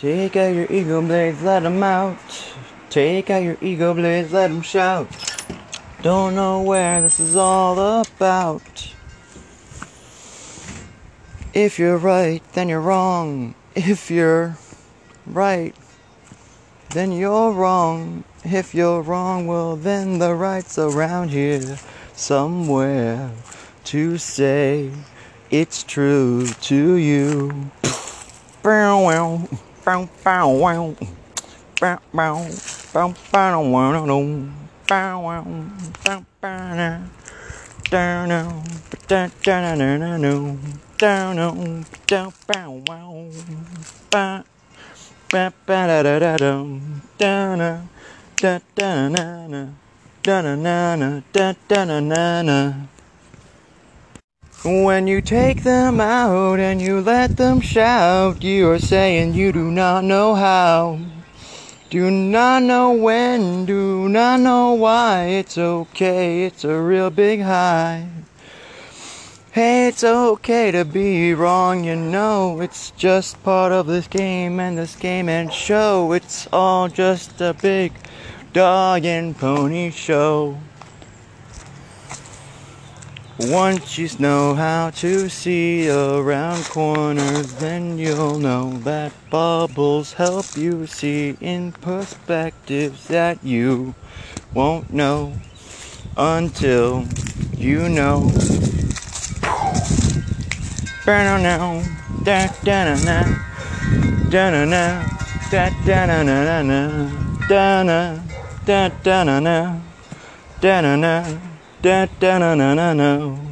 Take out your ego blades, let 'em out. Take out your ego blades, let 'em shout. Don't know where this is all about. If you're right, then you're wrong. If you're right, then you're wrong. If you're wrong, well, then the right's around here somewhere to say it's true to you. Bow wow. Bow wow, bow bow, bow bow wow, bow wow, bow bow down now, down down down down down down bow wow, ba ba da da da dum down da da na na. Da na na da da na na. When you take them out and you let them shout, you are saying you do not know how. Do not know when, do not know why. It's okay, it's a real big high. Hey, it's okay to be wrong, you know. It's just part of this game and this game and show. It's all just a big dog and pony show. Once you know how to see around corners, then you'll know that bubbles help you see in perspectives that you won't know until you know. Burn now, da da na na, da na na, da da na na na na, da na, da da na na, da na na. Da da na na na na.